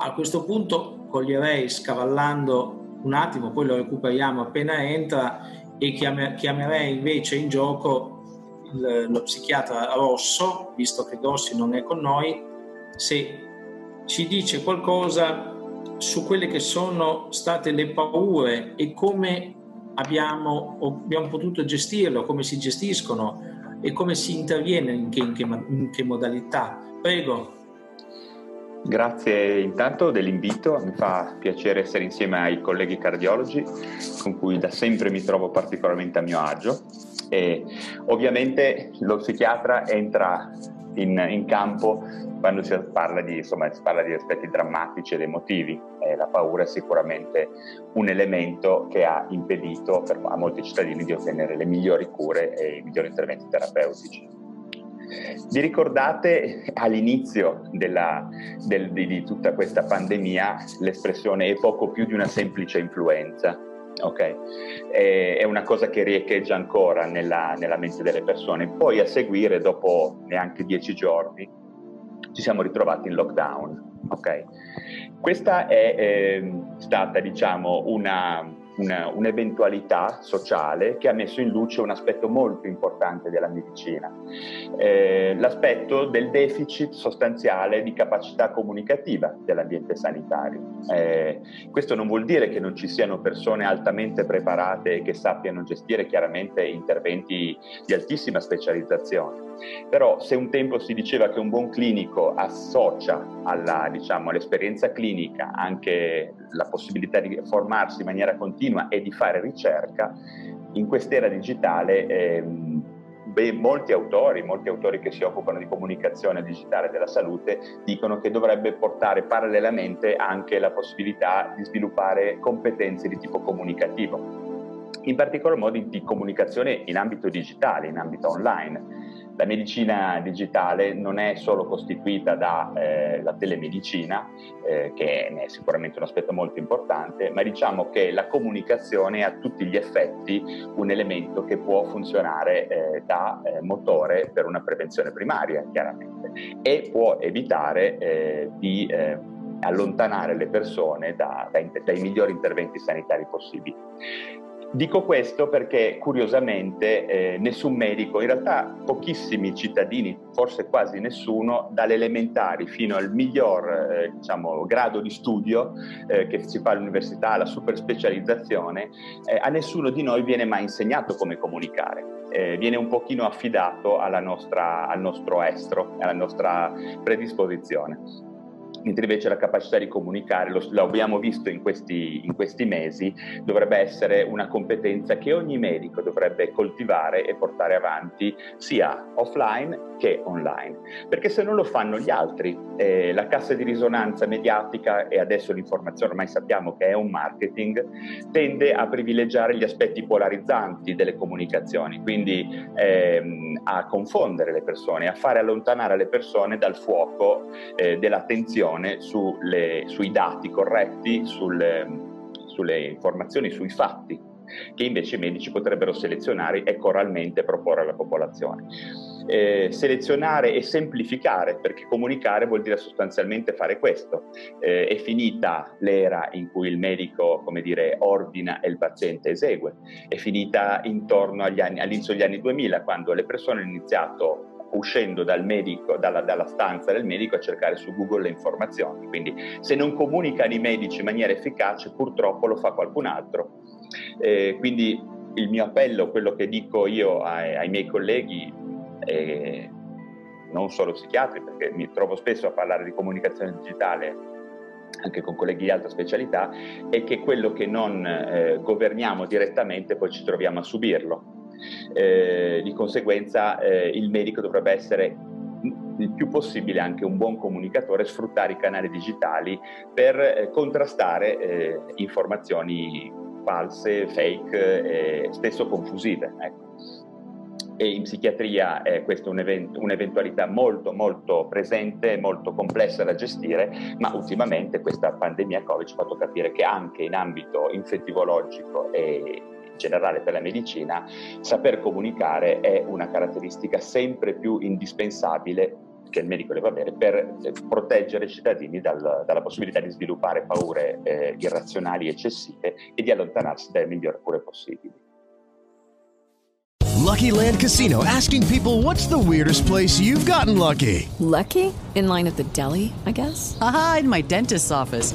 A questo punto coglierei scavallando un attimo, poi lo recuperiamo appena entra e chiamerei invece in gioco lo psichiatra Rosso, visto che Grossi non è con noi, se ci dice qualcosa su quelle che sono state le paure e come abbiamo, abbiamo potuto gestirlo, come si gestiscono e come si interviene, in che, in che, in che modalità. Prego. Grazie intanto dell'invito, mi fa piacere essere insieme ai colleghi cardiologi con cui da sempre mi trovo particolarmente a mio agio e ovviamente lo psichiatra entra in, in campo quando si parla, di, insomma, si parla di aspetti drammatici ed emotivi. Eh, la paura è sicuramente un elemento che ha impedito per, a molti cittadini di ottenere le migliori cure e i migliori interventi terapeutici. Vi ricordate all'inizio della, del, di, di, tutta questa pandemia l'espressione è poco più di una semplice influenza? Ok, è una cosa che riecheggia ancora nella, nella mente delle persone. Poi a seguire, dopo neanche dieci giorni, ci siamo ritrovati in lockdown. Ok, questa è eh, stata, diciamo, una una, un'eventualità sociale che ha messo in luce un aspetto molto importante della medicina, eh, l'aspetto del deficit sostanziale di capacità comunicativa dell'ambiente sanitario. Eh, questo non vuol dire che non ci siano persone altamente preparate e che sappiano gestire chiaramente interventi di altissima specializzazione, però se un tempo si diceva che un buon clinico associa alla, diciamo, all'esperienza clinica anche la possibilità di formarsi in maniera continua e di fare ricerca, in quest'era digitale ehm, beh, molti autori, molti autori che si occupano di comunicazione digitale della salute dicono che dovrebbe portare parallelamente anche la possibilità di sviluppare competenze di tipo comunicativo, in particolar modo di comunicazione in ambito digitale, in ambito online la medicina digitale non è solo costituita dalla eh, telemedicina, eh, che è sicuramente un aspetto molto importante, ma diciamo che la comunicazione è a tutti gli effetti un elemento che può funzionare eh, da eh, motore per una prevenzione primaria, chiaramente, e può evitare eh, di eh, allontanare le persone da, dai, dai migliori interventi sanitari possibili. Dico questo perché curiosamente eh, nessun medico, in realtà pochissimi cittadini, forse quasi nessuno, dalle elementari fino al miglior eh, diciamo, grado di studio eh, che si fa all'università, alla super specializzazione, eh, a nessuno di noi viene mai insegnato come comunicare. Eh, viene un pochino affidato nostra, al nostro estro, alla nostra predisposizione mentre invece la capacità di comunicare, lo, abbiamo visto in questi, in questi, mesi, dovrebbe essere una competenza che ogni medico dovrebbe coltivare e portare avanti sia offline che online, perché se non lo fanno gli altri, eh, la cassa di risonanza mediatica e adesso l'informazione ormai sappiamo che è un marketing, tende a privilegiare gli aspetti polarizzanti delle comunicazioni, quindi ehm, a confondere le persone, a fare allontanare le persone dal fuoco eh, dell'attenzione attenzione sulle, sui dati corretti, sulle, sulle informazioni, sui fatti che invece i medici potrebbero selezionare e coralmente proporre alla popolazione. Eh, selezionare e semplificare, perché comunicare vuol dire sostanzialmente fare questo. Eh, è finita l'era in cui il medico, come dire, ordina e il paziente esegue. È finita intorno agli anni, all'inizio degli anni 2000, quando le persone hanno iniziato uscendo dal medico, dalla, dalla, stanza del medico a cercare su Google le informazioni. Quindi se non comunicano i medici in maniera efficace, purtroppo lo fa qualcun altro. Eh, quindi il mio appello, quello che dico io ai, ai miei colleghi, eh, non solo psichiatri, perché mi trovo spesso a parlare di comunicazione digitale anche con colleghi di altra specialità, è che quello che non eh, governiamo direttamente poi ci troviamo a subirlo eh, di conseguenza eh, il medico dovrebbe essere il più possibile anche un buon comunicatore, sfruttare i canali digitali per eh, contrastare eh, informazioni false, fake e spesso confusive. Ecco. E in psichiatria eh, questa è un event- un'eventualità molto molto presente, molto complessa da gestire, ma ultimamente questa pandemia Covid ci ha fatto capire che anche in ambito infettivologico e generale per la medicina, saper comunicare è una caratteristica sempre più indispensabile che il medico deve avere per eh, proteggere i cittadini dal, dalla possibilità di sviluppare paure eh, irrazionali eccessive e di allontanarsi dalle migliori cure possibili. Lucky Land Casino asking people what's the weirdest place you've gotten lucky? Lucky? In line at the deli, I guess? Aha, in my dentist's office.